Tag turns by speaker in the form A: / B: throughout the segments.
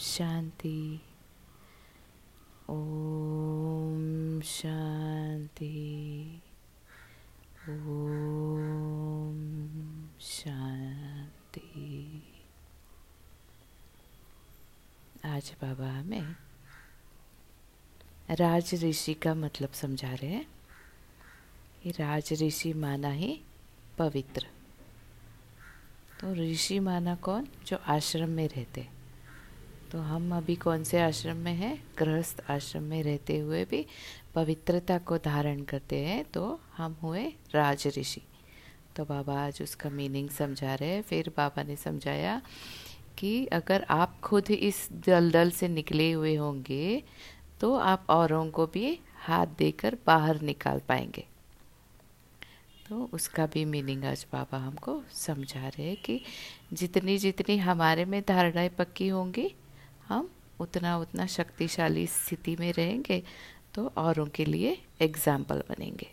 A: शांति। ओम शांति। ओम शांति। आज बाबा हमें राज ऋषि का मतलब समझा रहे हैं। कि राज ऋषि माना ही पवित्र। तो ऋषि माना कौन? जो आश्रम में रहते। तो हम अभी कौन से आश्रम में हैं? गृहस्थ आश्रम में रहते हुए भी पवित्रता को धारण करते हैं तो हम हुए राज ऋषि। तो बाबा आज उसका मीनिंग समझा रहे हैं। फिर बाबा ने समझाया कि अगर आप खुद इस दलदल से निकले हुए होंगे तो आप औरों को भी हाथ देकर बाहर निकाल पाएँगे। तो उसका भी मीनिंग आज बाबा हमको समझा रहे हैं कि जितनी जितनी हमारे में धारणाएँ पक्की होंगी हम उतना उतना शक्तिशाली स्थिति में रहेंगे तो औरों के लिए एग्ज़ाम्पल बनेंगे।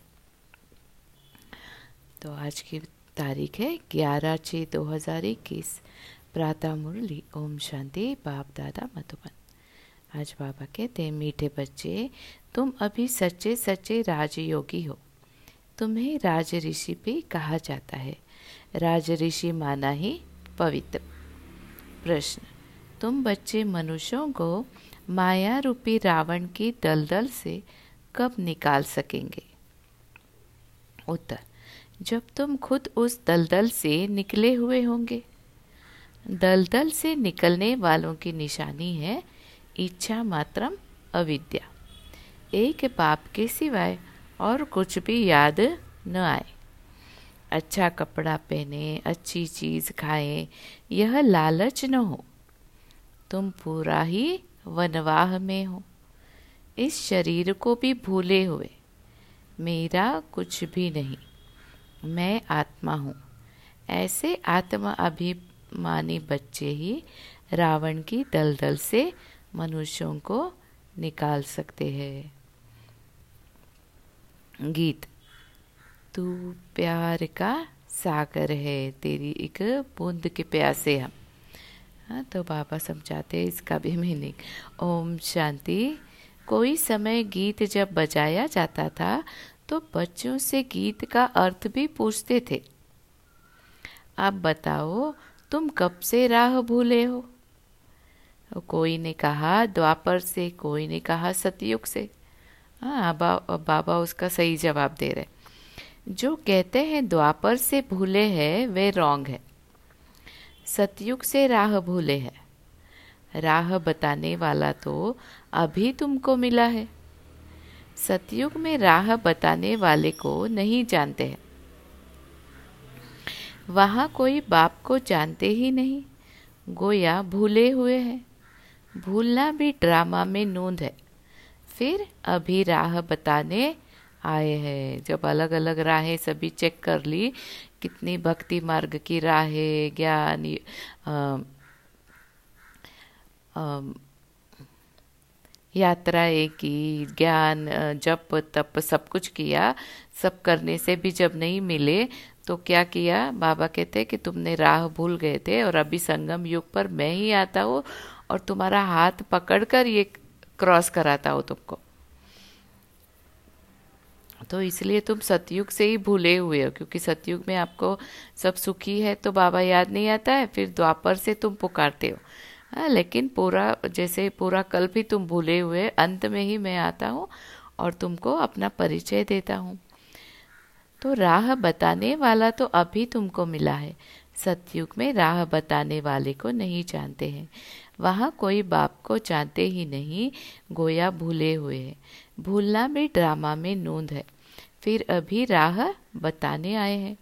A: तो आज की तारीख है ग्यारह छः दो हज़ार इक्कीस। प्रातः मुरली, ओम शांति, बाप दादा मधुबन। आज बाबा कहते मीठे बच्चे, तुम अभी सच्चे सच्चे राजयोगी हो। तुम्हें राज ऋषि भी कहा जाता है। राज ऋषि माना ही पवित्र। प्रश्न तुम बच्चे मनुष्यों को माया रूपी रावण की दलदल से कब निकाल सकेंगे? उत्तर, जब तुम खुद उस दलदल से निकले हुए होंगे। दलदल से निकलने वालों की निशानी है इच्छा मात्रम अविद्या। एक पाप के सिवाय और कुछ भी याद न आए। अच्छा कपड़ा पहने, अच्छी चीज़ खाएँ, यह लालच न हो। तुम पूरा ही वनवाह में हो। इस शरीर को भी भूले हुए। मेरा कुछ भी नहीं। मैं आत्मा हूँ। ऐसे आत्मा अभिमानी बच्चे ही रावण की दलदल से मनुष्यों को निकाल सकते हैं। गीत। तू प्यार का सागर है, तेरी एक बूंद के प्यासे हम। हाँ तो बाबा समझाते इसका भी मीनिंग ओम शांति। कोई समय गीत जब बजाया जाता था तो बच्चों से गीत का अर्थ भी पूछते थे। अब बताओ तुम कब से राह भूले हो? कोई ने कहा द्वापर से। कोई ने कहा सतयुग से। हाँ बा, बाबा उसका सही जवाब दे रहे जो कहते हैं द्वापर से भूले हैं वे रॉन्ग है। सतयुग से राह भूले हैं। राह बताने वाला तो अभी तुमको मिला है। सतयुग में राह बताने वाले को नहीं जानते हैं। वहाँ कोई बाप को जानते ही नहीं। गोया भूले हुए हैं। भूलना भी ड्रामा में नूंद है। फिर अभी राह बताने आए हैं। जब अलग अलग राहें सभी चेक कर ली कितनी भक्ति मार्ग की राहें, ज्ञान यात्राएँ की, ज्ञान जप, तप सब कुछ किया। सब करने से भी जब नहीं मिले तो क्या किया? बाबा कहते कि तुमने राह भूल गए थे और अभी संगम युग पर मैं ही आता हूँ और तुम्हारा हाथ पकड़कर ये क्रॉस कराता हो तुमको। तो इसलिए तुम सतयुग से ही भूले हुए हो, क्योंकि सतयुग में आपको सब सुखी है तो बाबा याद नहीं आता है, फिर द्वापर से तुम पुकारते हो। हाँ लेकिन पूरा, जैसे पूरा कल्प ही तुम भूले हुए, अंत में ही मैं आता हूँ और तुमको अपना परिचय देता हूँ। तो राह बताने वाला तो अभी तुमको मिला है। सतयुग में राह बताने वाले को नहीं जानते हैं। वहाँ कोई बाप को जानते ही नहीं, गोया भूले हुए हैं। भूलना भी ड्रामा में नूंद है। फिर अभी राह बताने आए हैं।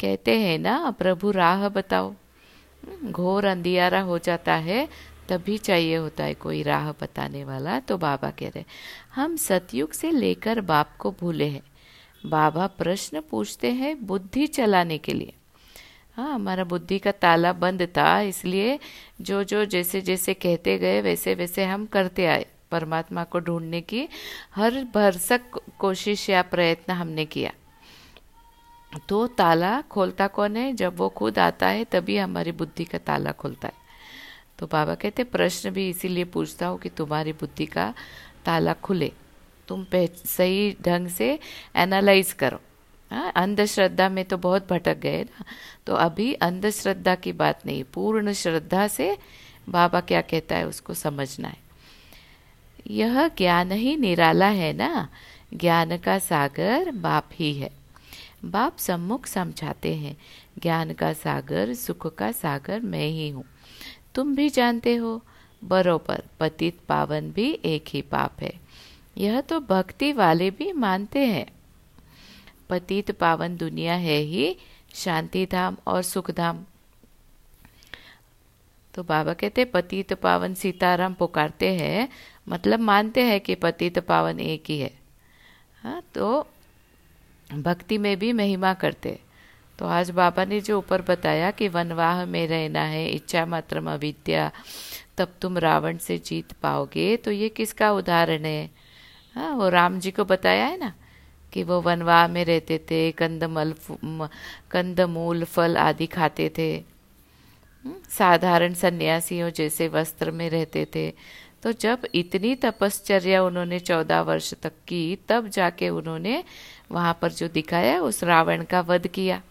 A: कहते हैं ना प्रभु राह बताओ। हम्म, घोर अंधियारा हो जाता है तभी चाहिए होता है कोई राह बताने वाला। तो बाबा कह रहे हम सतयुग से लेकर बाप को भूले हैं। बाबा प्रश्न पूछते हैं बुद्धि चलाने के लिए। हाँ हमारा बुद्धि का ताला बंद था इसलिए जो जो जैसे जैसे कहते गए वैसे वैसे हम करते आए। परमात्मा को ढूँढने की हर भरसक कोशिश या प्रयत्न हमने किया। तो ताला खोलता कौन है? जब वो खुद आता है, तभी हमारी बुद्धि का ताला खुलता है। तो बाबा कहते प्रश्न भी इसीलिए पूछता हूँ कि तुम्हारी बुद्धि का ताला खुले। तुम सही ढंग से एनालाइज करो। हाँ अंधश्रद्धा में तो बहुत भटक गए ना? तो अभी अंधश्रद्धा की बात नहीं, पूर्ण श्रद्धा से बाबा क्या कहता है उसको समझना है। यह ज्ञान ही निराला है ना? ज्ञान का सागर बाप ही है। बाप सम्मुख समझाते हैं, ज्ञान का सागर सुख का सागर मैं ही हूँ। तुम भी जानते हो, बरोबर पतित पावन भी एक ही पाप है। यह तो भक्ति वाले भी मानते हैं। पतित पावन दुनिया है ही शांति धाम और सुख धाम तो बाबा कहते, पतित पावन सीताराम पुकारते हैं मतलब मानते हैं कि पति तो पावन एक ही है। हाँ तो भक्ति में भी महिमा करते। तो आज बाबा ने जो ऊपर बताया कि वनवाह में रहना है इच्छा मात्र अविद्या तब तुम रावण से जीत पाओगे। तो ये किसका उदाहरण है? हाँ वो राम जी को बताया है ना कि वो वनवाह में रहते थे कंदमल कंदमूल फल आदि खाते थे। हम्म, साधारण सन्यासियों जैसे वस्त्र में रहते थे। तो जब इतनी तपश्चर्या उन्होंने चौदह वर्ष तक की, तब जाके उन्होंने वहाँ पर जो दिखाया उस रावण का वध किया।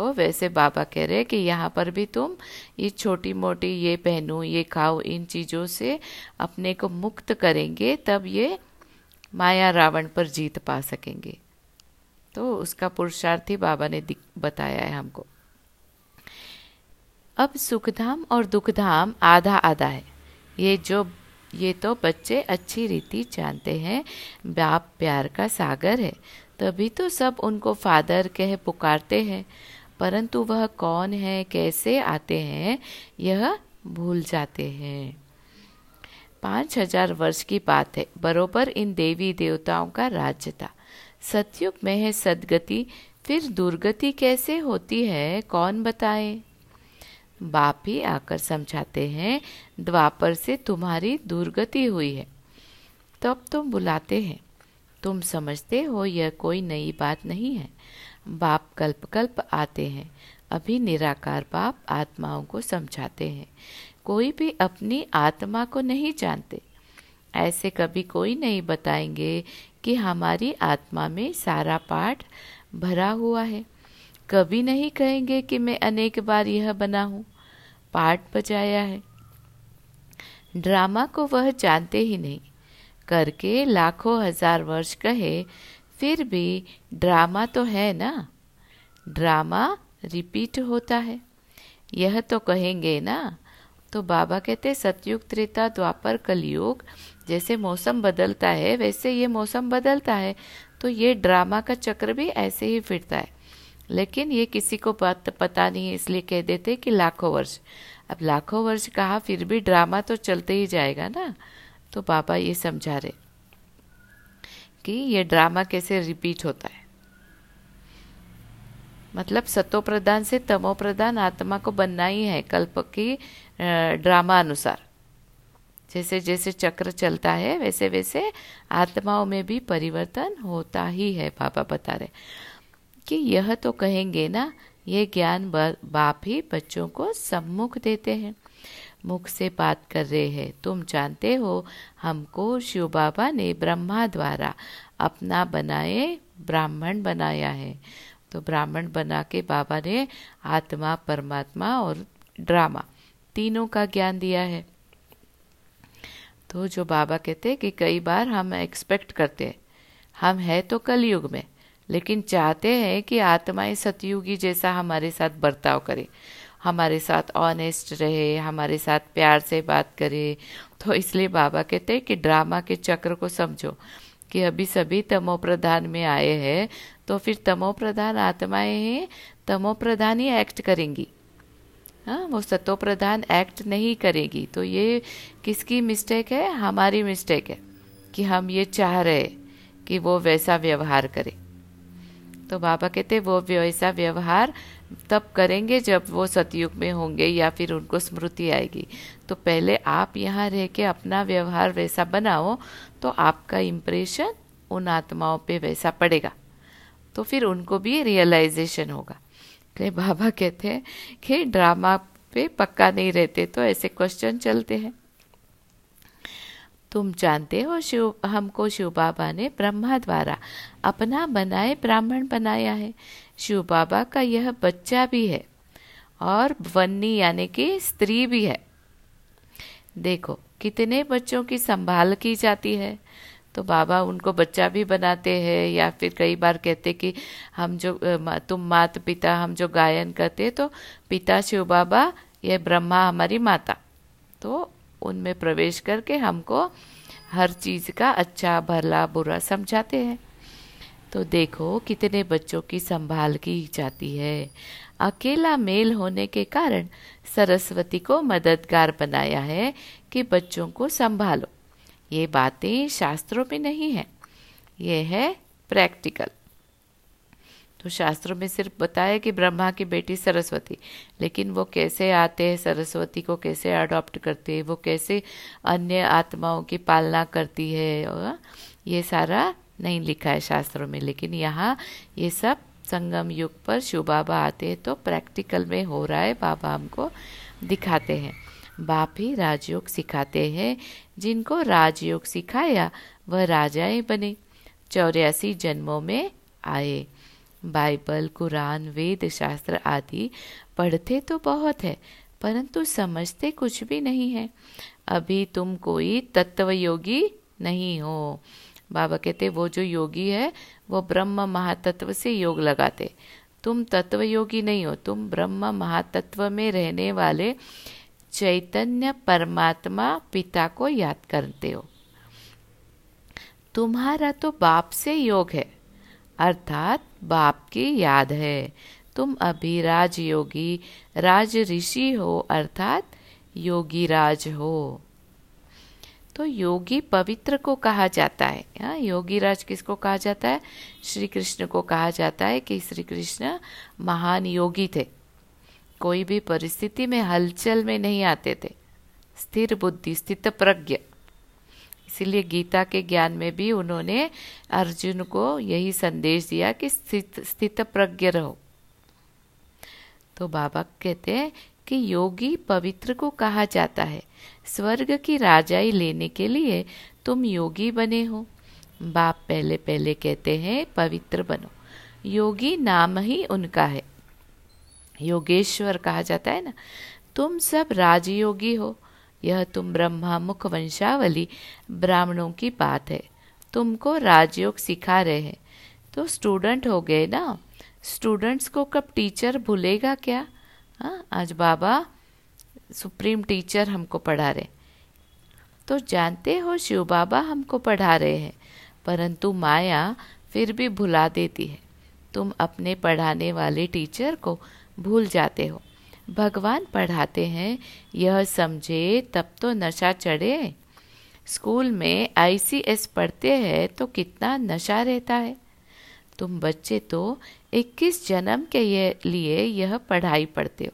A: वो वैसे बाबा कह रहे कि यहाँ पर भी तुम ये छोटी मोटी ये पहनो, ये खाओ, इन चीज़ों से अपने को मुक्त करेंगे, तब ये माया रावण पर जीत पा सकेंगे। तो उसका पुरुषार्थी बाबा ने बताया है हमको। अब सुखधाम और दुखधाम आधा आधा है। ये जो, ये तो बच्चे अच्छी रीति जानते हैं, बाप प्यार का सागर है। तभी तो सब उनको फादर कह पुकारते हैं। परंतु वह कौन है, कैसे आते हैं, यह भूल जाते हैं। पाँच हज़ार वर्ष की बात है। बरोबर इन देवी देवताओं का राज्य था। सतयुग में है सदगति, फिर दुर्गति कैसे होती है, कौन बताए? बाप ही आकर समझाते हैं, द्वापर से तुम्हारी दुर्गति हुई है। तब तुम बुलाते हैं। तुम समझते हो यह कोई नई बात नहीं है। बाप कल्प कल्प आते हैं। अभी निराकार बाप आत्माओं को समझाते हैं। कोई भी अपनी आत्मा को नहीं जानते। ऐसे कभी कोई नहीं बताएँगे कि हमारी आत्मा में सारा पाठ भरा हुआ है। कभी नहीं कहेंगे कि मैं अनेक बार यह बना हूँ। पाठ बजाया है। ड्रामा को वह जानते ही नहीं। करके लाखों हज़ार वर्ष कहे, फिर भी ड्रामा तो है ना? ड्रामा रिपीट होता है। यह तो कहेंगे ना? तो बाबा कहते, सतयुग त्रेता द्वापर कलयुग, जैसे मौसम बदलता है, वैसे ये मौसम बदलता है। तो ये ड्रामा का चक्र भी ऐसे ही फिरता है। लेकिन ये किसी को बात पता नहीं है इसलिए कह देते कि लाखों वर्ष। अब लाखों वर्ष कहा, फिर भी ड्रामा तो चलते ही जाएगा ना? तो बाबा ये समझा रहे कि ये ड्रामा कैसे रिपीट होता है। मतलब सतो प्रधान से तमो प्रधान आत्मा को बनना ही है, कल्प की ड्रामा अनुसार। जैसे जैसे चक्र चलता है, वैसे वैसे आत्माओं में भी परिवर्तन होता ही है, पापा बता रहे। कि यह तो कहेंगे ना, ये ज्ञान बाप ही बच्चों को सम्मुख देते हैं। मुख से बात कर रहे हैं, तुम जानते हो, हमको शिव बाबा ने ब्रह्मा द्वारा अपना बनाए, ब्राह्मण बनाया है। तो ब्राह्मण बना के बाबा ने आत्मा, परमात्मा और ड्रामा, तीनों का ज्ञान दिया है। तो जो बाबा कहते हैं कि कई बार हम एक्सपेक्ट करते हैं, हम है तो कलयुग में लेकिन चाहते हैं कि आत्माएँ सतयुगी जैसा हमारे साथ बर्ताव करे, हमारे साथ ऑनेस्ट रहे, हमारे साथ प्यार से बात करे। तो इसलिए बाबा कहते हैं कि ड्रामा के चक्र को समझो कि अभी सभी तमो प्रधान में आए हैं तो फिर तमो प्रधान आत्माएँ हैं तमो प्रधान ही एक्ट करेंगी। हाँ वो सतो प्रधान एक्ट नहीं करेगी। तो ये किसकी मिस्टेक है? हमारी मिस्टेक है कि हम ये चाह रहे कि वो वैसा व्यवहार करे। तो बाबा कहते, वो वैसा व्यवहार तब करेंगे जब वो सतयुग में होंगे या फिर उनको स्मृति आएगी। तो पहले आप यहाँ रह के अपना व्यवहार वैसा बनाओ तो आपका इम्प्रेशन उन आत्माओं पे वैसा पड़ेगा। तो फिर उनको भी रियलाइजेशन होगा। कि बाबा कहते हैं कि ड्रामा पे पक्का नहीं रहते तो ऐसे क्वेश्चन चलते हैं। तुम जानते हो, शिव, हमको शिव बाबा ने ब्रह्मा द्वारा अपना बनाए, ब्राह्मण बनाया है। शिव बाबा का यह बच्चा भी है और वन्नी यानी कि स्त्री भी है। देखो, कितने बच्चों की संभाल की जाती है। तो बाबा उनको बच्चा भी बनाते हैं या फिर कई बार कहते कि हम जो तुम मात पिता हम जो गायन करते तो पिता शिव बाबा ये ब्रह्मा हमारी माता। तो उनमें प्रवेश करके हमको हर चीज़ का अच्छा भला, बुरा समझाते हैं। तो देखो कितने बच्चों की संभाल की जाती है। अकेला मेल होने के कारण सरस्वती को मददगार बनाया है कि बच्चों को संभालो। ये बातें शास्त्रों में नहीं है। ये है प्रैक्टिकल। तो शास्त्रों में सिर्फ़ बताया कि ब्रह्मा की बेटी सरस्वती, लेकिन वो कैसे आते हैं, सरस्वती को कैसे अडॉप्ट करते हैं, वो कैसे अन्य आत्माओं की पालना करती है ये सारा नहीं लिखा है शास्त्रों में, लेकिन यहाँ ये सब संगम युग पर शिव बाबा आते हैं तो प्रैक्टिकल में हो रहा है, बाबा हमको दिखाते हैं। बाप ही राजयोग सिखाते हैं, जिनको राजयोग सिखाया, वह राजाएँ बने, चौरासी जन्मों में आए। बाइबल, कुरान, वेद, शास्त्र आदि पढ़ते तो बहुत है, परंतु समझते कुछ भी नहीं है। अभी तुम कोई तत्व योगी नहीं हो। बाबा कहते, वो जो योगी है, वो ब्रह्म महातत्व से योग लगाते। तुम तत्व योगी नहीं हो, तुम ब्रह्म महातत्व में रहने वाले चैतन्य परमात्मा पिता को याद करते हो। तुम्हारा तो बाप से योग है, अर्थात बाप की याद है। तुम अभी राजयोगी, राज ऋषि हो, अर्थात योगी राज हो। तो योगी पवित्र को कहा जाता है। हाँ योगी राज किसको कहा जाता है? श्री कृष्ण को कहा जाता है कि श्री कृष्ण महान योगी थे। कोई भी परिस्थिति में हलचल में नहीं आते थे। स्थिर बुद्धि, स्थित प्रज्ञ। इसीलिए गीता के ज्ञान में भी उन्होंने अर्जुन को यही संदेश दिया कि स्थित स्थित प्रज्ञ रहो। तो बाबा कहते हैं कि योगी पवित्र को कहा जाता है, स्वर्ग की राजाई लेने के लिए तुम योगी बने हो। बाप पहले पहले कहते हैं, पवित्र बनो। योगी नाम ही उनका है। योगेश्वर कहा जाता है ना, तुम सब राजयोगी हो यह तुम ब्रह्मा मुख वंशावली ब्राह्मणों की बात है। तुमको राजयोग सिखा रहे हैं। तो स्टूडेंट हो गए ना? स्टूडेंट्स को कब टीचर भूलेगा क्या? हाँ आज बाबा सुप्रीम टीचर हमको पढ़ा रहे तो जानते हो शिव बाबा हमको पढ़ा रहे हैं, परंतु माया फिर भी भुला देती है। तुम अपने पढ़ाने वाले टीचर को भूल जाते हो। भगवान पढ़ाते हैं, यह समझे, तब तो नशा चढ़े। स्कूल में आईसीएस पढ़ते हैं तो कितना नशा रहता है। तुम बच्चे तो 21 जन्म के ये लिए यह पढ़ाई पढ़ते हो।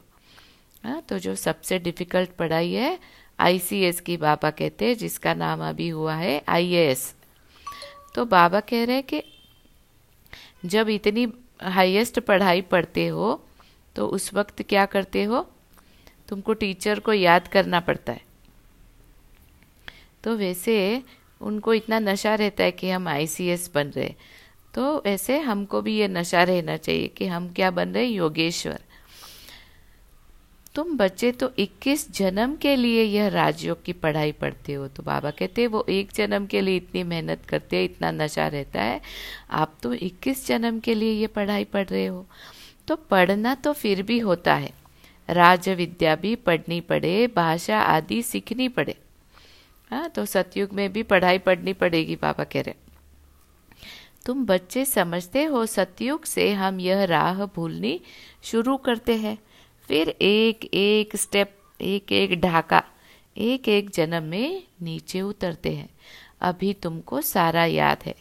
A: हाँ तो जो सबसे डिफ़िकल्ट पढ़ाई है, आईसीएस की बाबा कहते हैं, जिसका नाम अभी हुआ है, आईएएस। तो बाबा कह रहे हैं कि जब इतनी हाईएस्ट पढ़ाई पढ़ते हो तो उस वक्त क्या करते हो? तुमको टीचर को याद करना पड़ता है। तो वैसे उनको इतना नशा रहता है कि हम आईसीएस बन रहे। तो ऐसे हमको भी ये नशा रहना चाहिए कि हम क्या बन रहे? योगेश्वर। तुम बच्चे तो 21 जन्म के लिए यह राजयोग की पढ़ाई पढ़ते हो। तो बाबा कहते हैं, वो एक जन्म के लिए इतनी मेहनत करते हैं, इतना नशा रहता है। आप तो 21 जन्म के लिए ये पढ़ाई पढ़ रहे हो। तो पढ़ना तो फिर भी होता है। राज विद्या भी पढ़नी पड़े, भाषा आदि सीखनी पड़े। हाँ तो सतयुग में भी पढ़ाई पढ़नी पड़ेगी, बाबा कह रहे तुम बच्चे समझते हो, सतयुग से हम यह राह भूलनी शुरू करते हैं। फिर एक एक स्टेप एक एक ढाका, एक एक जन्म में नीचे उतरते हैं। अभी तुमको सारा याद है।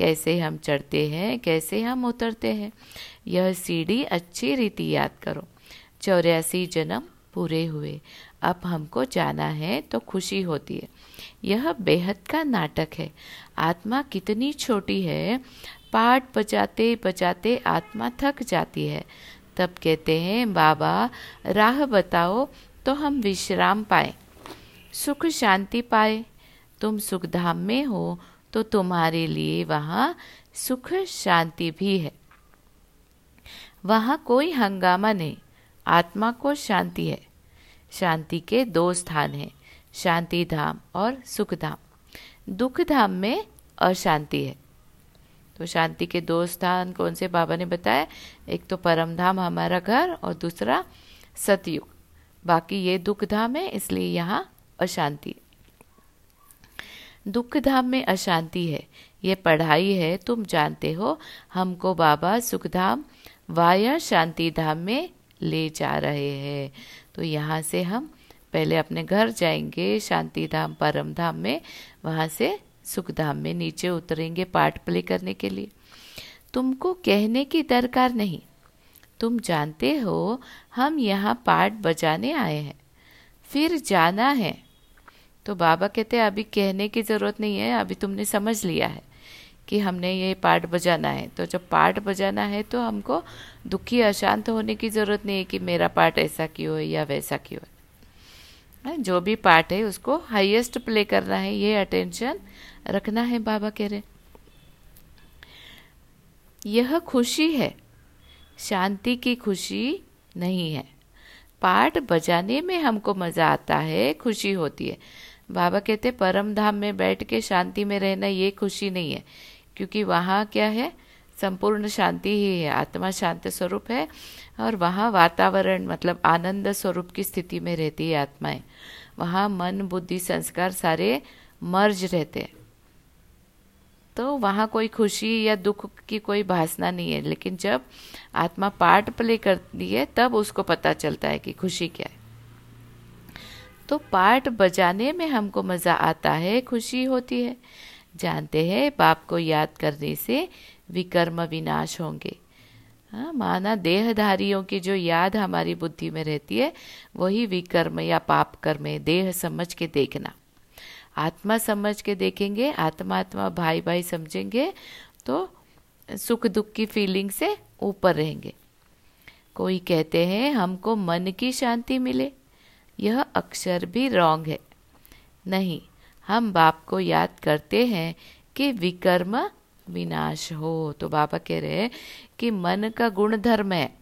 A: कैसे हम चढ़ते हैं, कैसे हम उतरते हैं। यह सीढ़ी अच्छी रीति याद करो। चौरासी जन्म पूरे हुए। अब हमको जाना है तो खुशी होती है। यह बेहद का नाटक है। आत्मा कितनी छोटी है। पाठ बजाते बजाते आत्मा थक जाती है। तब कहते हैं, बाबा, राह बताओ तो हम विश्राम पाए। सुख शांति पाए। तुम सुखधाम में हो तो तुम्हारे लिए वहाँ सुख शांति भी है। वहाँ कोई हंगामा नहीं, आत्मा को शांति है। शांति के दो स्थान हैं, शांति धाम और सुख धाम। दुख धाम में अशांति है। तो शांति के दो स्थान कौन से बाबा ने बताया? एक तो परम धाम हमारा घर और दूसरा सतयुग। बाकी ये दुख धाम है, इसलिए यहाँ अशांति दुख धाम में अशांति है। ये पढ़ाई है, तुम जानते हो। हमको बाबा सुखधाम, वाया शांति धाम में ले जा रहे हैं। तो यहाँ से हम पहले अपने घर जाएँगे शांति धाम परम धाम में। वहाँ से सुख धाम में नीचे उतरेंगे पार्ट प्ले करने के लिए। तुमको कहने की दरकार नहीं। तुम जानते हो, हम यहाँ पार्ट बजाने आए हैं। फिर जाना है। तो बाबा कहते हैं, अभी कहने की ज़रूरत नहीं है, अभी तुमने समझ लिया है कि हमने ये पार्ट बजाना है। तो जब पार्ट बजाना है तो हमको दुखी, अशांत होने की ज़रूरत नहीं है कि मेरा पार्ट ऐसा क्यों है या वैसा क्यों है। जो भी पार्ट है उसको हाईएस्ट प्ले करना है, ये अटेंशन रखना है बाबा कह रहे यह खुशी है, शांति की खुशी नहीं है। पाठ बजाने में हमको मज़ा आता है, खुशी होती है। बाबा कहते परम धाम में बैठ के शांति में रहना ये खुशी नहीं है, क्योंकि वहाँ क्या है, संपूर्ण शांति ही है, आत्मा शांत स्वरूप है, और वहाँ वातावरण मतलब आनंद स्वरूप की स्थिति में रहती है आत्माएँ। वहाँ मन, बुद्धि, संस्कार सारे मर्ज रहते हैं। तो वहाँ कोई खुशी या दुख की कोई भासना नहीं है, लेकिन जब आत्मा पार्ट प्ले करती है, तब उसको पता चलता है कि खुशी क्या है। तो पार्ट बजाने में हमको मज़ा आता है, खुशी होती है। जानते हैं बाप को याद करने से विकर्म विनाश होंगे। हाँ माना देहधारियों की जो याद हमारी बुद्धि में रहती है, वही विकर्म या पाप कर्म देह समझ के देखना। आत्मा समझ के देखेंगे आत्मा आत्मा भाई भाई समझेंगे तो सुख दुख की फीलिंग से ऊपर रहेंगे। कोई कहते हैं, हमको मन की शांति मिले। यह अक्षर भी रॉन्ग है। नहीं, हम बाप को याद करते हैं कि विकर्म विनाश हो। तो बाबा कह रहे हैं कि मन का गुण धर्म है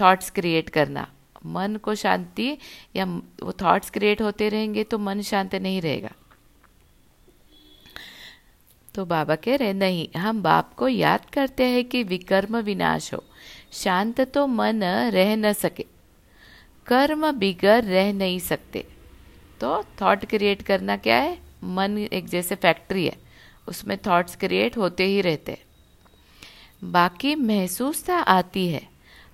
A: थॉट्स क्रिएट करना। मन को शांति या वो थॉट्स क्रिएट होते रहेंगे तो मन शांत नहीं रहेगा। तो बाबा कह रहे नहीं, हम बाप को याद करते हैं कि विकर्म विनाश हो। शांत तो मन रह न सके। कर्म बिगर रह नहीं सकते। तो थॉट क्रिएट करना क्या है? मन एक जैसे फैक्ट्री है। उसमें थॉट्स क्रिएट होते ही रहते हैं। बाकी महसूसता आती है।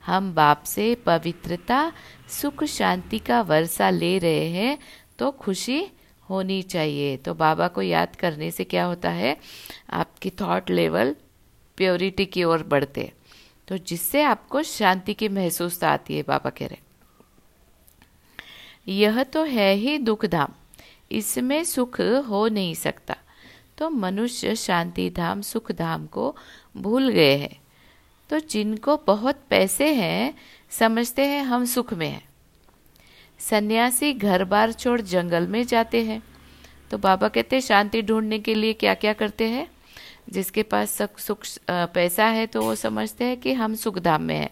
A: हम बाप से पवित्रता, सुख, शांति का वर्षा ले रहे हैं तो खुशी होनी चाहिए। तो बाबा को याद करने से क्या होता है? आपकी थॉट लेवल प्योरिटी की ओर बढ़ते तो जिससे आपको शांति की महसूसता आती है, बाबा कह रहे यह तो है ही दुख धाम। इसमें सुख हो नहीं सकता। तो मनुष्य शांति धाम, सुख धाम को भूल गए हैं। तो जिनको बहुत पैसे हैं, समझते हैं हम सुख में हैं। सन्यासी घर बार छोड़ जंगल में जाते हैं। तो बाबा कहते हैं, शांति ढूँढने के लिए क्या क्या करते हैं? जिसके पास सुख पैसा है तो वो समझते हैं कि हम सुख धाम में हैं।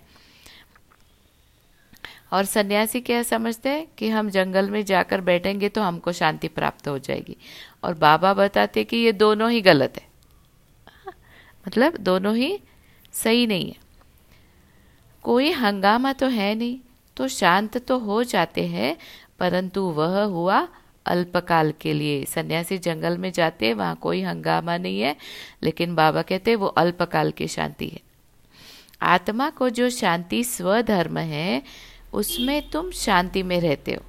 A: और सन्यासी क्या समझते हैं कि हम जंगल में जाकर बैठेंगे तो हमको शांति प्राप्त हो जाएगी। और बाबा बताते कि ये दोनों ही गलत है। मतलब दोनों ही सही नहीं है। कोई हंगामा तो है नहीं तो शांत तो हो जाते हैं, परंतु वह हुआ अल्पकाल के लिए। सन्यासी जंगल में जाते वहाँ कोई हंगामा नहीं है, लेकिन बाबा कहते वो अल्पकाल की शांति है। आत्मा को जो शांति स्वधर्म है उसमें तुम शांति में रहते हो।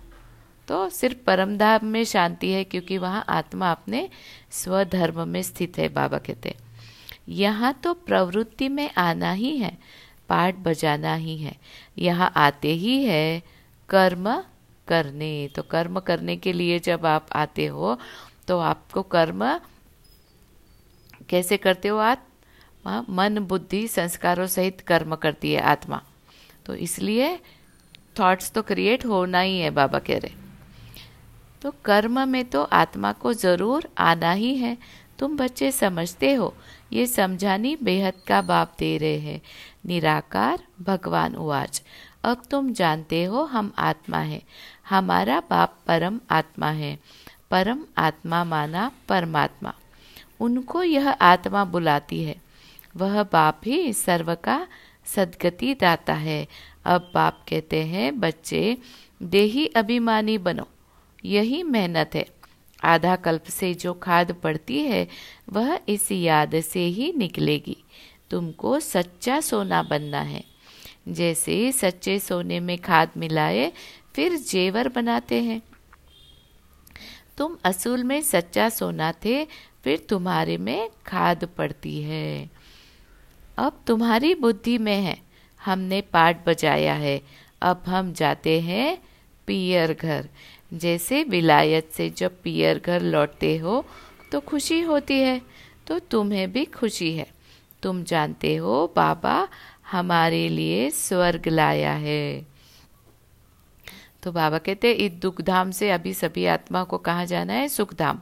A: तो सिर्फ़ परमधाम में शांति है क्योंकि वहाँ आत्मा अपने स्वधर्म में स्थित है, बाबा कहते यहाँ तो प्रवृत्ति में आना ही है, पाठ बजाना ही है। यहाँ आते ही है कर्म करने। तो कर्म करने के लिए जब आप आते हो तो आपको कर्म कैसे करते हो आप? मन, बुद्धि, संस्कारों सहित कर्म करती है आत्मा। तो इसलिए थॉट्स तो क्रिएट होना ही है, बाबा कह रहे। तो कर्म में तो आत्मा को ज़रूर आना ही है। तुम बच्चे समझते हो, ये समझानी बेहद का बाप दे रहे हैं। निराकार भगवान उवाच, अब तुम जानते हो हम आत्मा है। हमारा बाप परम आत्मा है। परम आत्मा माना परमात्मा। उनको यह आत्मा बुलाती है। वह बाप ही सर्व का सदगति दाता है। अब बाप कहते हैं, बच्चे, देही अभिमानी बनो, यही मेहनत है। आधा कल्प से जो खाद पड़ती है, वह इस याद से ही निकलेगी। तुमको सच्चा सोना बनना है। जैसे सच्चे सोने में खाद मिलाए, फिर जेवर बनाते हैं। तुम असूल में सच्चा सोना थे, फिर तुम्हारे में खाद पड़ती है। अब तुम्हारी बुद्धि में है हमने पाठ बजाया है। अब हम जाते हैं पियर घर। जैसे विलायत से जब पियर घर लौटते हो तो खुशी होती है तो तुम्हें भी खुशी है। तुम जानते हो, बाबा हमारे लिए स्वर्ग लाया है। तो बाबा कहते इस दुख धाम से अभी सभी आत्मा को कहाँ जाना है? सुख धाम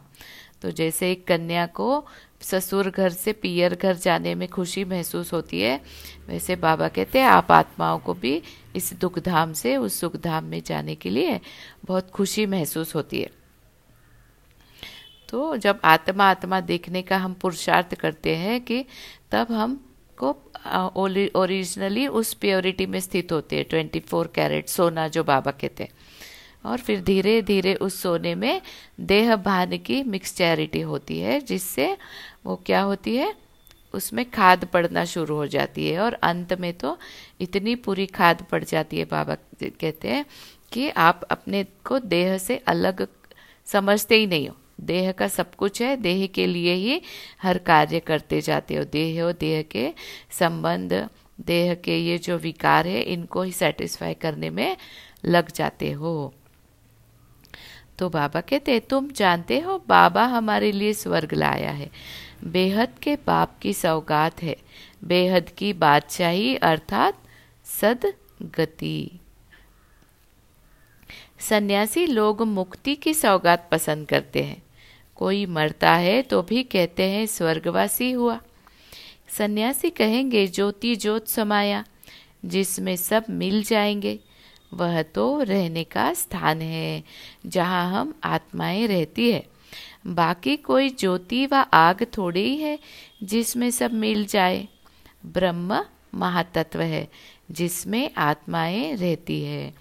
A: तो जैसे एक कन्या को ससुर घर से पियर घर जाने में खुशी महसूस होती है, वैसे बाबा कहते हैं, आप आत्माओं को भी इस दुख धाम से, उस सुख धाम में जाने के लिए बहुत खुशी महसूस होती है। तो जब आत्मा आत्मा देखने का हम पुरुषार्थ करते हैं कि तब हम को ओरिजिनली उस प्योरिटी में स्थित होते हैं, ट्वेंटी फोर कैरेट सोना जो बाबा कहते हैं। और फिर धीरे धीरे उस सोने में देह भान की मिक्सचैरिटी होती है, जिससे वो क्या होती है? उसमें खाद पड़ना शुरू हो जाती है और अंत में तो इतनी पूरी खाद पड़ जाती है, बाबा कहते हैं कि आप अपने को देह से अलग समझते ही नहीं हो। देह का सब कुछ है, देह के लिए ही हर कार्य करते जाते हो। देह और देह के संबंध, देह के ये जो विकार है, इनको ही सेटिस्फाई करने में लग जाते हो। तो बाबा कहते तुम जानते हो, बाबा हमारे लिए स्वर्ग लाया है। बेहद के बाप की सौगात है। बेहद की बादशाही अर्थात सद गति सन्यासी लोग मुक्ति की सौगात पसंद करते हैं। कोई मरता है तो भी कहते हैं, स्वर्गवासी हुआ। सन्यासी कहेंगे, ज्योति ज्योत समाया। जिसमें सब मिल जाएँगे। वह तो रहने का स्थान है, जहाँ हम आत्माएँ रहती है। बाकी कोई ज्योति व आग थोड़ी ही है जिसमें सब मिल जाए। ब्रह्म महातत्व है जिसमें आत्माएँ रहती है।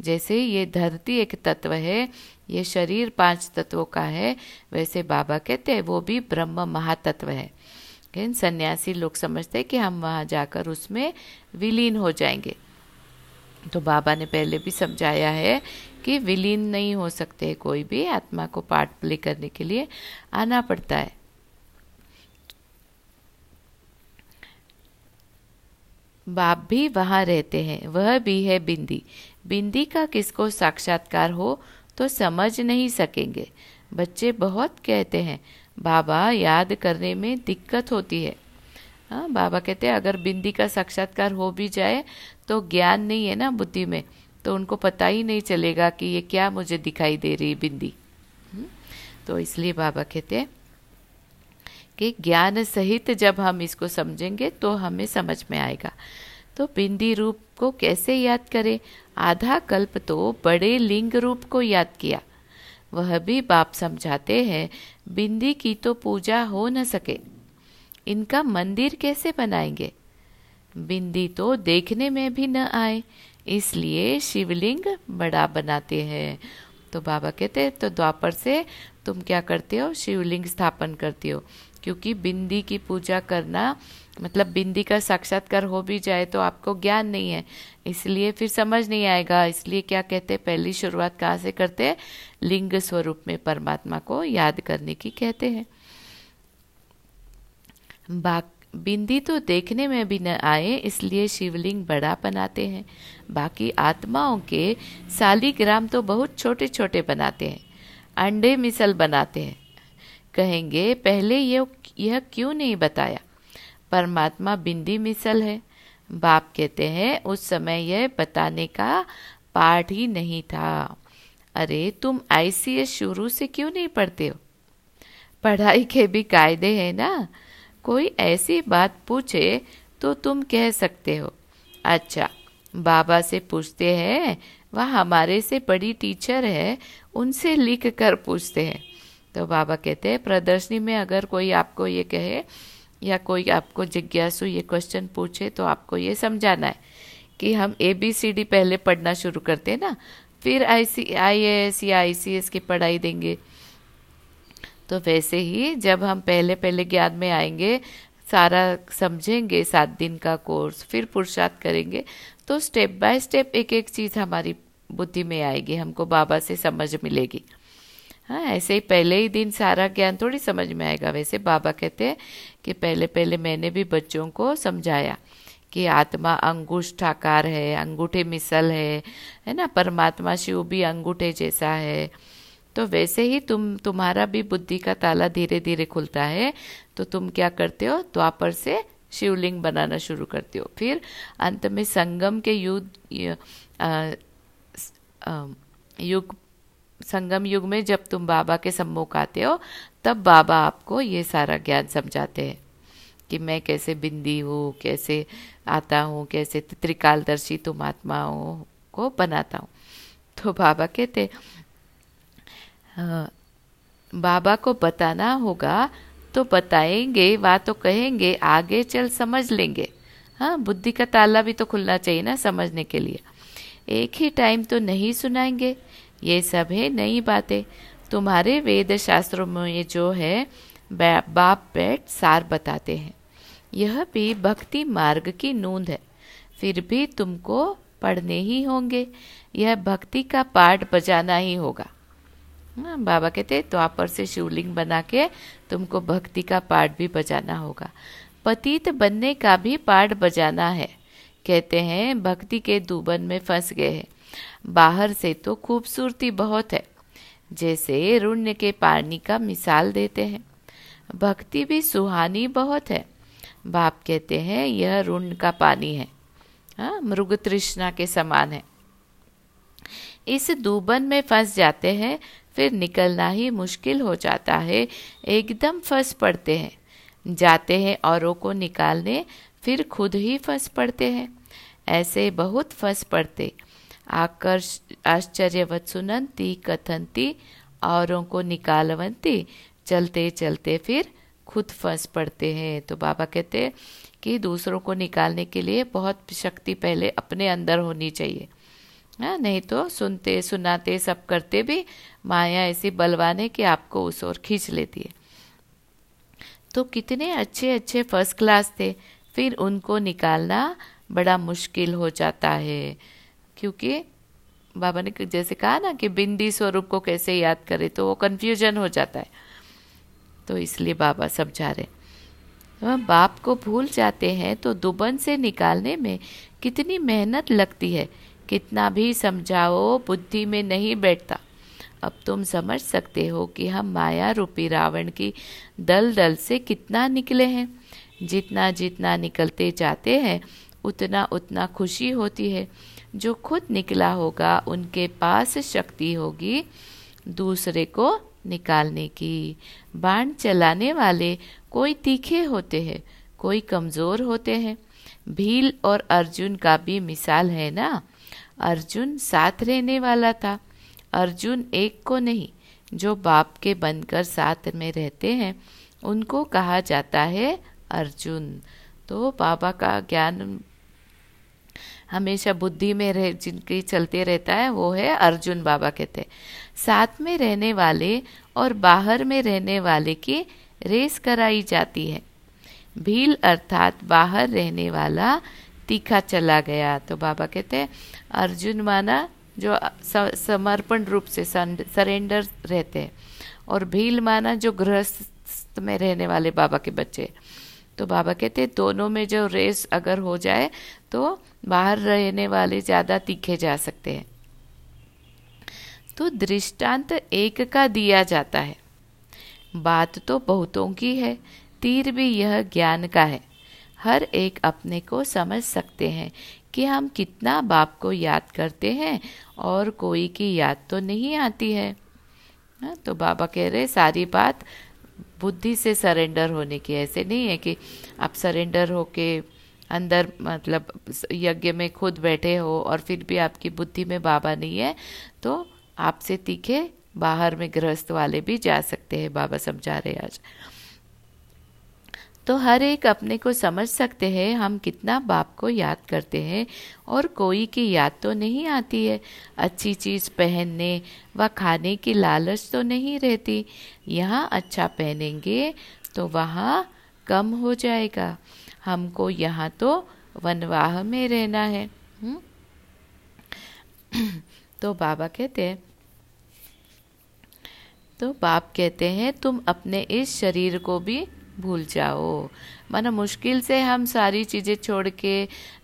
A: जैसे ये धरती एक तत्व है, ये शरीर पाँच तत्वों का है, वैसे बाबा कहते हैं वो भी ब्रह्म महातत्व है। लेकिन सन्यासी लोग समझते हैं कि हम वहाँ जाकर उसमें विलीन हो जाएँगे। तो बाबा ने पहले भी समझाया है कि विलीन नहीं हो सकते कोई भी, आत्मा को पार्ट प्ले करने के लिए आना पड़ता है। बाप भी वहाँ रहते हैं, वह भी है बिंदी। बिंदी का किसको साक्षात्कार हो तो समझ नहीं सकेंगे। बच्चे बहुत कहते हैं, बाबा याद करने में दिक्कत होती है। हाँ बाबा कहते हैं, अगर बिंदी का साक्षात्कार हो भी जाए तो ज्ञान नहीं है ना बुद्धि में तो उनको पता ही नहीं चलेगा कि ये क्या मुझे दिखाई दे रही बिंदी। हम्म? तो इसलिए बाबा कहते हैं कि ज्ञान सहित जब हम इसको समझेंगे तो हमें समझ में आएगा। तो बिंदी रूप को कैसे याद करें? आधा कल्प तो बड़े लिंग रूप को याद किया। वह भी बाप समझाते हैं, बिंदी की तो पूजा हो न सके इनका मंदिर कैसे बनाएँगे? बिंदी तो देखने में भी न आए, इसलिए शिवलिंग बड़ा बनाते हैं। तो बाबा कहते तो द्वापर से तुम क्या करते हो? शिवलिंग स्थापन करते हो। क्योंकि बिंदी की पूजा करना मतलब बिंदी का साक्षात्कार हो भी जाए तो आपको ज्ञान नहीं है। इसलिए फिर समझ नहीं आएगा। इसलिए क्या कहते, पहली शुरुआत कहाँ से करते लिंग स्वरूप में परमात्मा को याद करने की कहते हैं। बिंदी तो देखने में भी न आए, इसलिए शिवलिंग बड़ा बनाते हैं। बाकी आत्माओं के सालीग्राम तो बहुत छोटे छोटे बनाते हैं, अंडे मिसल बनाते हैं। कहेंगे, पहले ये, यह क्यों नहीं बताया? परमात्मा बिंदी मिसल है। बाप कहते हैं, उस समय यह बताने का पाठ ही नहीं था। अरे, तुम आईसीएस शुरू से क्यों नहीं पढ़ते हो? पढ़ाई के भी कायदे हैं ना? कोई ऐसी बात पूछे तो तुम कह सकते हो। अच्छा बाबा से पूछते हैं, वह हमारे से बड़ी टीचर है, उनसे लिख कर पूछते हैं। तो बाबा कहते हैं, प्रदर्शनी में अगर कोई आपको ये कहे, या कोई आपको जिज्ञासु ये क्वेश्चन पूछे तो आपको ये समझाना है कि हम ए बी सी डी पहले पढ़ना शुरू करते हैं ना, फिर आई सी आई एस या आई सी एस की पढ़ाई देंगे। तो वैसे ही जब हम पहले पहले ज्ञान में आएँगे, सारा समझेंगे, सात दिन का कोर्स, फिर पुरुषार्थ करेंगे तो स्टेप बाय स्टेप एक एक चीज़ हमारी बुद्धि में आएगी, हमको बाबा से समझ मिलेगी। हाँ ऐसे ही पहले ही दिन सारा ज्ञान थोड़ी समझ में आएगा। वैसे बाबा कहते हैं कि पहले पहले मैंने भी बच्चों को समझाया कि आत्मा अंगुष्ठाकार है, अंगूठे मिसल है है ना? परमात्मा शिव भी अंगूठे जैसा है। तो वैसे ही तुम, तुम्हारा भी बुद्धि का ताला धीरे धीरे खुलता है तो तुम क्या करते हो? द्वापर से शिवलिंग बनाना शुरू करते हो। फिर अंत में संगम के युद्ध युग, संगम युग में जब तुम बाबा के सम्मुख आते हो, तब बाबा आपको ये सारा ज्ञान समझाते हैं कि मैं कैसे बिंदी हूँ, कैसे आता हूँ, कैसे त्रिकालदर्शी तुम आत्माओं को बनाता हूँ। तो बाबा कहते बाबा को बताना होगा तो बताएँगे वा तो कहेंगे, आगे चल समझ लेंगे। हाँ बुद्धि का ताला भी तो खुलना चाहिए ना समझने के लिए। एक ही टाइम तो नहीं सुनाएँगे। ये सब है नई बातें। तुम्हारे वेद शास्त्रों में ये जो है बाप बैठ सार बताते हैं। यह भी भक्ति मार्ग की नूंद है। फिर भी तुमको पढ़ने ही होंगे। यह भक्ति का पाठ बजाना ही होगा। बाबा कहते द्वापर से शिवलिंग बना के तुमको भक्ति का पाठ भी बजाना होगा। पतित बनने का भी पाठ बजाना है। कहते हैं, भक्ति के दुबन में फंस गए हैं। बाहर से तो खूबसूरती बहुत है। जैसे रुण्य के पानी का मिसाल देते हैं। भक्ति भी सुहानी बहुत है। बाप कहते हैं, यह रुण का पानी है। हाँ मृग तृष्णा के समान है। इस दूबन में फंस जाते हैं फिर निकलना ही मुश्किल हो जाता है। एकदम फंस पड़ते हैं। जाते हैं औरों को निकालने, फिर खुद ही फंस पड़ते हैं। ऐसे बहुत फंस पड़ते। आकर्ष आश्चर्यवत सुनंती कथनती औरों को निकालवंती, चलते चलते फिर खुद फंस पड़ते हैं। तो बाबा कहते हैं कि दूसरों को निकालने के लिए बहुत शक्ति पहले अपने अंदर होनी चाहिए। हाँ नहीं तो सुनते, सुनाते, सब करते भी माया ऐसी बलवाने कि आपको उस ओर खींच लेती है। तो कितने अच्छे अच्छे फ़र्स्ट क्लास थे। फिर उनको निकालना बड़ा मुश्किल हो जाता है। क्योंकि बाबा ने जैसे कहा ना कि बिंदी स्वरूप को कैसे याद करे तो वो कंफ्यूजन हो जाता है। तो इसलिए बाबा समझा रहे। वह बाप को भूल जाते हैं तो दुबन से निकालने में कितनी मेहनत लगती है। कितना भी समझाओ, बुद्धि में नहीं बैठता। अब तुम समझ सकते हो कि हम माया रूपी रावण की दल दल से कितना निकले हैं। जितना जितना निकलते जाते हैं, उतना उतना खुशी होती है। जो खुद निकला होगा, उनके पास शक्ति होगी दूसरे को निकालने की। बाण चलाने वाले कोई तीखे होते हैं, कोई कमज़ोर होते हैं। भील और अर्जुन का भी मिसाल है ना? अर्जुन साथ रहने वाला था। अर्जुन एक को नहीं, जो बाप के बनकर साथ में रहते हैं, उनको कहा जाता है अर्जुन। तो बाबा का ज्ञान हमेशा बुद्धि में रह, जिनकी चलते रहता है, वो है अर्जुन बाबा कहते साथ में रहने वाले और बाहर में रहने वाले की रेस कराई जाती है। भील अर्थात बाहर रहने वाला तीखा चला गया। तो बाबा कहते अर्जुन माना जो समर्पण रूप से सरेंडर रहते हैं। और भील माना जो गृहस्थ में रहने वाले बाबा के बच्चे। तो बाबा कहते दोनों में जो रेस अगर हो जाए तो बाहर रहने वाले ज़्यादा तीखे जा सकते हैं। तो दृष्टांत एक का दिया जाता है। बात तो बहुतों की है, तीर भी यह ज्ञान का है। हर एक अपने को समझ सकते हैं। कि हम कितना बाप को याद करते हैं और कोई की याद तो नहीं आती है। हाँ, तो बाबा कह रहे सारी बात बुद्धि से सरेंडर होने की। ऐसे नहीं है कि आप सरेंडर होके अंदर मतलब यज्ञ में खुद बैठे हो और फिर भी आपकी बुद्धि में बाबा नहीं है तो आपसे तीखे बाहर में गृहस्थ वाले भी जा सकते हैं बाबा समझा रहे आज। तो हर एक अपने को समझ सकते हैं, हम कितना बाप को याद करते हैं और कोई की याद तो नहीं आती है। अच्छी चीज़ पहनने व खाने की लालच तो नहीं रहती। यहाँ अच्छा पहनेंगे तो वहाँ कम हो जाएगा। हमको यहाँ तो वनवाह में रहना है। हुँ? तो बाबा कहते हैं तो बाप कहते हैं, तुम अपने इस शरीर को भी भूल जाओ। माना मुश्किल से हम सारी चीज़ें छोड़ के,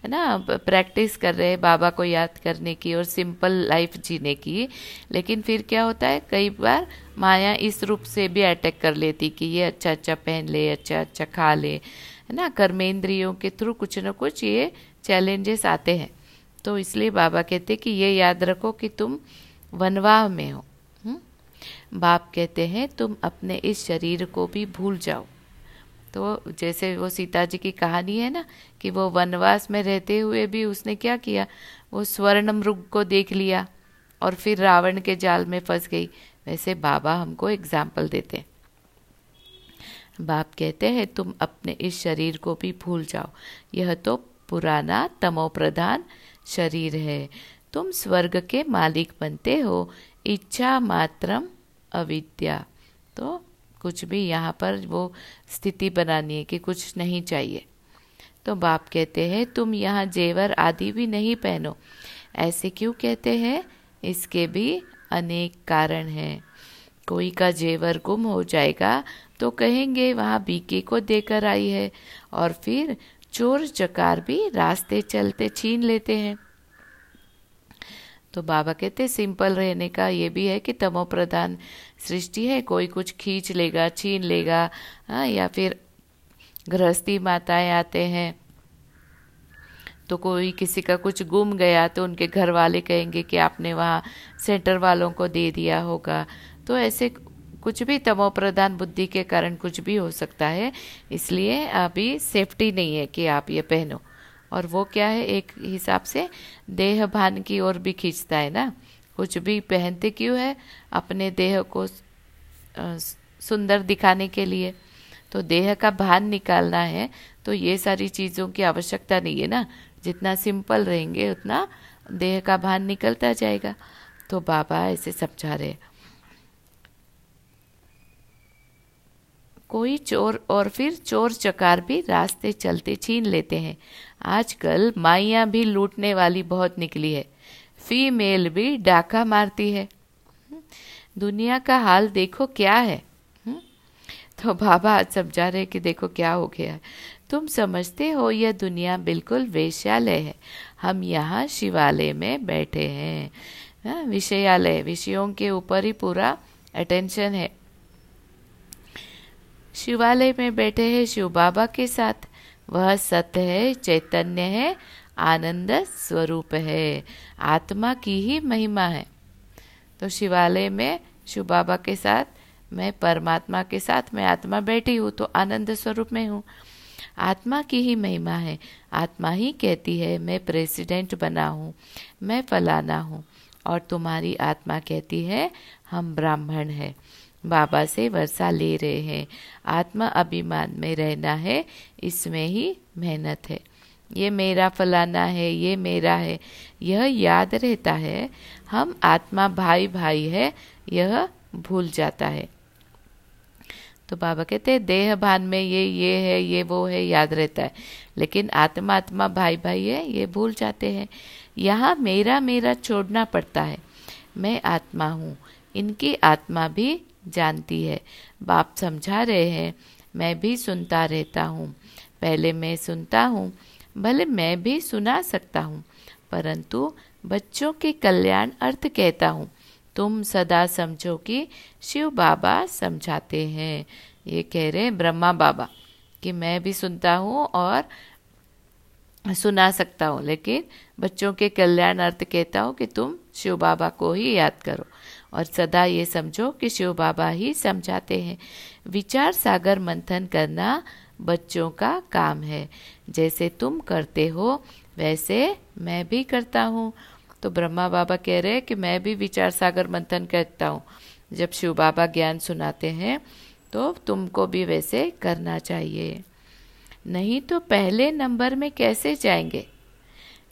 A: है ना, प्रैक्टिस कर रहे हैं बाबा को याद करने की और सिंपल लाइफ जीने की। लेकिन फिर क्या होता है, कई बार माया इस रूप से भी अटैक कर लेती कि ये अच्छा अच्छा पहन ले अच्छा अच्छा खा ले। है ना, कर्मेंद्रियों के थ्रू कुछ ना कुछ ये चैलेंजेस आते हैं। तो इसलिए बाबा कहते कि ये याद रखो कि तुम वनवाह में हो। हुँ? बाप कहते हैं, तुम अपने इस शरीर को भी भूल जाओ। तो जैसे वो सीता जी की कहानी है ना, कि वो वनवास में रहते हुए भी उसने क्या किया? वो स्वर्ण मृग को देख लिया और फिर रावण के जाल में फंस गई। वैसे बाबा हमको एग्ज़ाम्पल देते बाप कहते हैं, तुम अपने इस शरीर को भी भूल जाओ। यह तो पुराना तमो प्रधान शरीर है। तुम स्वर्ग के मालिक बनते हो। इच्छा मात्रम अविद्या। तो कुछ भी यहाँ पर वो स्थिति बनानी है कि कुछ नहीं चाहिए। तो बाप कहते हैं, तुम यहाँ जेवर आदि भी नहीं पहनो। ऐसे क्यों कहते हैं? इसके भी अनेक कारण हैं। कोई का जेवर गुम हो जाएगा तो कहेंगे, वहाँ बीके को देकर आई है। और फिर चोर चकार भी रास्ते चलते छीन लेते हैं। तो बाबा कहते सिंपल रहने का ये भी है कि तमो प्रधान सृष्टि है, कोई कुछ खींच लेगा, छीन लेगा हाँ या फिर गृहस्थी माताएँ आते हैं तो कोई किसी का कुछ गुम गया तो उनके घर वाले कहेंगे कि आपने वहाँ सेंटर वालों को दे दिया होगा। तो ऐसे कुछ भी तमो प्रधान बुद्धि के कारण कुछ भी हो सकता है, इसलिए अभी सेफ्टी नहीं है कि आप ये पहनो। और वो क्या है, एक हिसाब से देह भान की ओर भी खींचता है ना? कुछ भी पहनते क्यों है? अपने देह को सुंदर दिखाने के लिए। तो देह का भान निकालना है तो ये सारी चीज़ों की आवश्यकता नहीं है ना? जितना सिंपल रहेंगे, उतना देह का भान निकलता जाएगा। तो बाबा ऐसे समझा रहे कोई चोर और फिर चोर चकार भी रास्ते चलते छीन लेते हैं। आजकल माइया भी लूटने वाली बहुत निकली है। फीमेल भी डाका मारती है। दुनिया का हाल देखो क्या है? तो बाबा आज समझा रहे कि देखो क्या हो गया है। तुम समझते हो यह दुनिया बिल्कुल वेश्यालय है। हम यहाँ शिवालय में बैठे हैं। विषयालय, विषयों के ऊपर ही पूरा अटेंशन है। शिवालय में बैठे हैं शिव बाबा के साथ। वह सत्य है, चैतन्य है आनंद स्वरूप है। आत्मा की ही महिमा है। तो शिवालय में शिव बाबा के साथ, मैं परमात्मा के साथ मैं आत्मा बैठी हूँ तो आनंद स्वरूप में हूँ। आत्मा की ही महिमा है। आत्मा ही कहती है, मैं प्रेसिडेंट बना हूँ, मैं फलाना हूँ, और तुम्हारी आत्मा कहती है, हम ब्राह्मण हैं। बाबा से वर्षा ले रहे हैं। आत्मा अभिमान में रहना है, इसमें ही मेहनत है। ये मेरा फलाना है, ये मेरा है, यह याद रहता है, हम आत्मा भाई भाई है, यह भूल जाता है। तो बाबा कहते हैं, देह भान में ये ये है, ये वो है, याद रहता है। लेकिन आत्मा आत्मा भाई भाई है, ये भूल जाते हैं। यहाँ मेरा मेरा छोड़ना पड़ता है। मैं आत्मा हूँ, इनकी आत्मा भी जानती है। बाप समझा रहे हैं, मैं भी सुनता रहता हूँ। पहले मैं सुनता हूँ भले मैं भी सुना सकता हूँ, परंतु बच्चों के कल्याण अर्थ कहता हूँ। तुम सदा समझो कि शिव बाबा समझाते हैं। ये कह रहे ब्रह्मा बाबा कि मैं भी सुनता हूँ और सुना सकता हूँ, लेकिन बच्चों के कल्याण अर्थ कहता हूँ कि तुम शिव बाबा को ही याद करो और सदा ये समझो कि शिव बाबा ही समझाते हैं। विचार सागर मंथन करना बच्चों का काम है। जैसे तुम करते हो, वैसे मैं भी करता हूँ। तो ब्रह्मा बाबा कह रहे हैं कि मैं भी विचार सागर मंथन करता हूँ। जब शिव बाबा ज्ञान सुनाते हैं तो तुमको भी वैसे करना चाहिए। नहीं तो पहले नंबर में कैसे जाएँगे?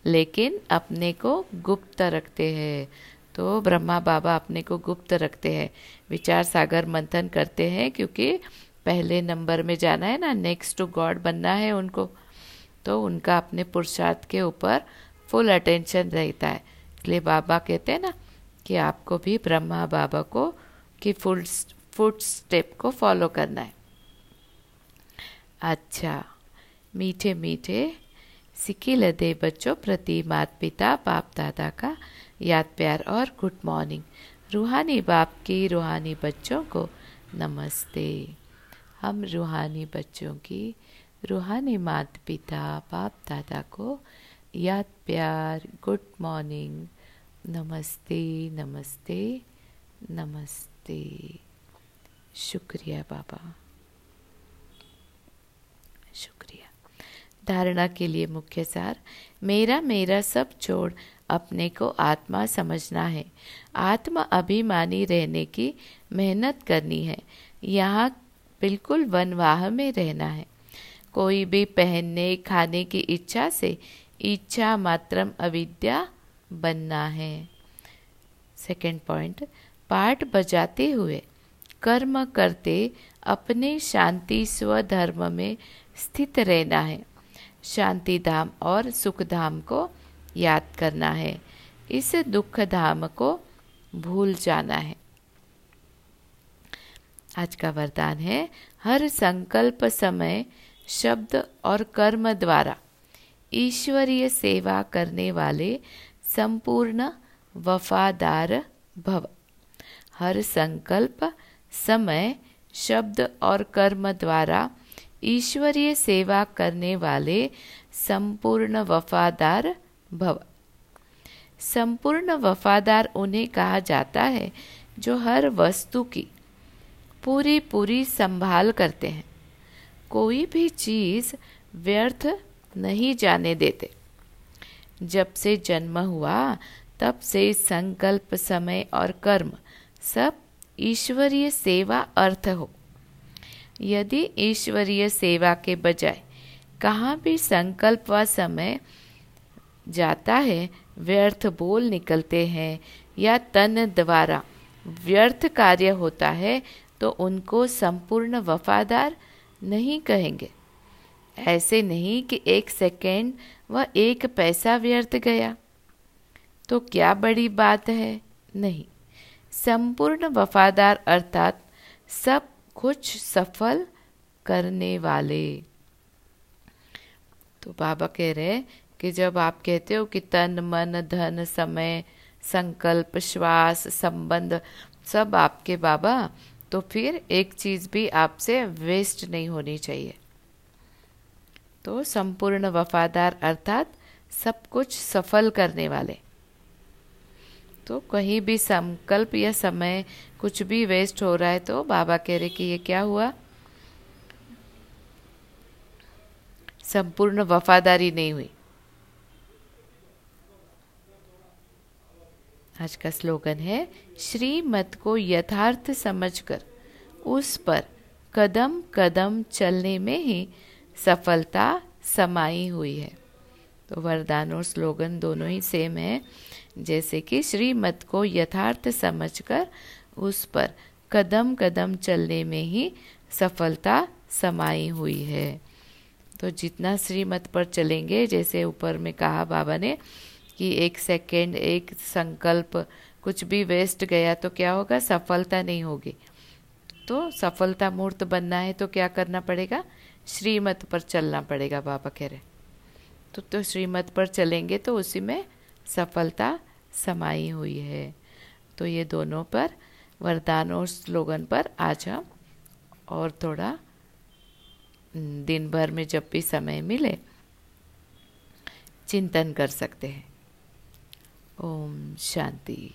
A: लेकिन अपने को गुप्त रखते हैं। तो ब्रह्मा बाबा अपने को गुप्त रखते हैं। विचार सागर मंथन करते हैं क्योंकि पहले नंबर में जाना है ना नेक्स्ट टू गॉड बनना है उनको तो उनका अपने पुरुषार्थ के ऊपर फुल अटेंशन रहता है। इसलिए बाबा कहते हैं ना कि आपको भी ब्रह्मा बाबा को कि फुल फुट स्टेप को फॉलो करना है। अच्छा मीठे मीठे सिक्की लदे बच्चों, प्रति माता पिता बाप दादा का याद प्यार और गुड मॉर्निंग रूहानी बाप की रूहानी बच्चों को नमस्ते। हम रूहानी बच्चों की रूहानी माता पिता बाप दादा को याद, प्यार, गुड मॉर्निंग, नमस्ते नमस्ते नमस्ते। शुक्रिया बाबा। शुक्रिया। धारणा के लिए मुख्य सार, मेरा मेरा सब छोड़ अपने को आत्मा समझना है। आत्मा अभिमानी रहने की मेहनत करनी है। यहाँ बिल्कुल वनवाह में रहना है। कोई भी पहनने, खाने की इच्छा से इच्छा मात्रम अविद्या बनना है। सेकंड पॉइंट पाठ बजाते हुए कर्म करते अपने शांति स्वधर्म में स्थित रहना है। शांति धाम और सुख धाम को याद करना है। इस दुख धाम को भूल जाना है। आज का वरदान है, हर संकल्प समय, शब्द और कर्म द्वारा। ईश्वरीय सेवा करने वाले संपूर्ण वफादार भव। हर संकल्प समय, शब्द और कर्म द्वारा ईश्वरीय सेवा करने वाले संपूर्ण वफादार भव। संपूर्ण वफादार उन्हें कहा जाता है, जो हर वस्तु की पूरी पूरी संभाल करते हैं। कोई भी चीज़ व्यर्थ नहीं जाने देते। जब से जन्म हुआ, तब से संकल्प, समय और कर्म सब ईश्वरीय सेवा अर्थ हो। यदि ईश्वरीय सेवा के बजाय कहाँ भी संकल्प व समय जाता है, व्यर्थ बोल निकलते हैं या तन द्वारा व्यर्थ कार्य होता है तो उनको संपूर्ण वफादार नहीं कहेंगे। ऐसे नहीं कि एक सेकेंड व एक पैसा व्यर्थ गया। तो क्या बड़ी बात है? नहीं। संपूर्ण वफादार अर्थात सब कुछ सफल करने वाले। तो बाबा कह रहे कि जब आप कहते हो कि तन, मन, धन, समय, संकल्प, श्वास, संबंध सब आपके बाबा तो फिर एक चीज़ भी आपसे वेस्ट नहीं होनी चाहिए। तो संपूर्ण वफादार अर्थात सब कुछ सफल करने वाले। तो कहीं भी संकल्प या समय कुछ भी वेस्ट हो रहा है तो बाबा कह रहे कि ये क्या हुआ? संपूर्ण वफादारी नहीं हुई। आज का स्लोगन है श्रीमत को यथार्थ समझकर, उस पर कदम कदम चलने में ही सफलता समाई हुई है। तो वरदान और स्लोगन दोनों ही सेम है, जैसे कि श्रीमत को यथार्थ समझकर, उस पर कदम कदम चलने में ही सफलता समाई हुई है। तो जितना श्रीमत पर चलेंगे, जैसे ऊपर में कहा बाबा ने कि एक सेकेंड एक संकल्प कुछ भी वेस्ट गया तो क्या होगा? सफलता नहीं होगी। तो सफलता मूर्त बनना है तो क्या करना पड़ेगा? श्रीमत पर चलना पड़ेगा, बाबा कह रहे तो तो श्रीमत पर चलेंगे तो उसी में सफलता समाई हुई है। तो ये दोनों पर, वरदान और स्लोगन पर आज हम और थोड़ा दिन भर में जब भी समय मिले, चिंतन कर सकते हैं। ओम शांति।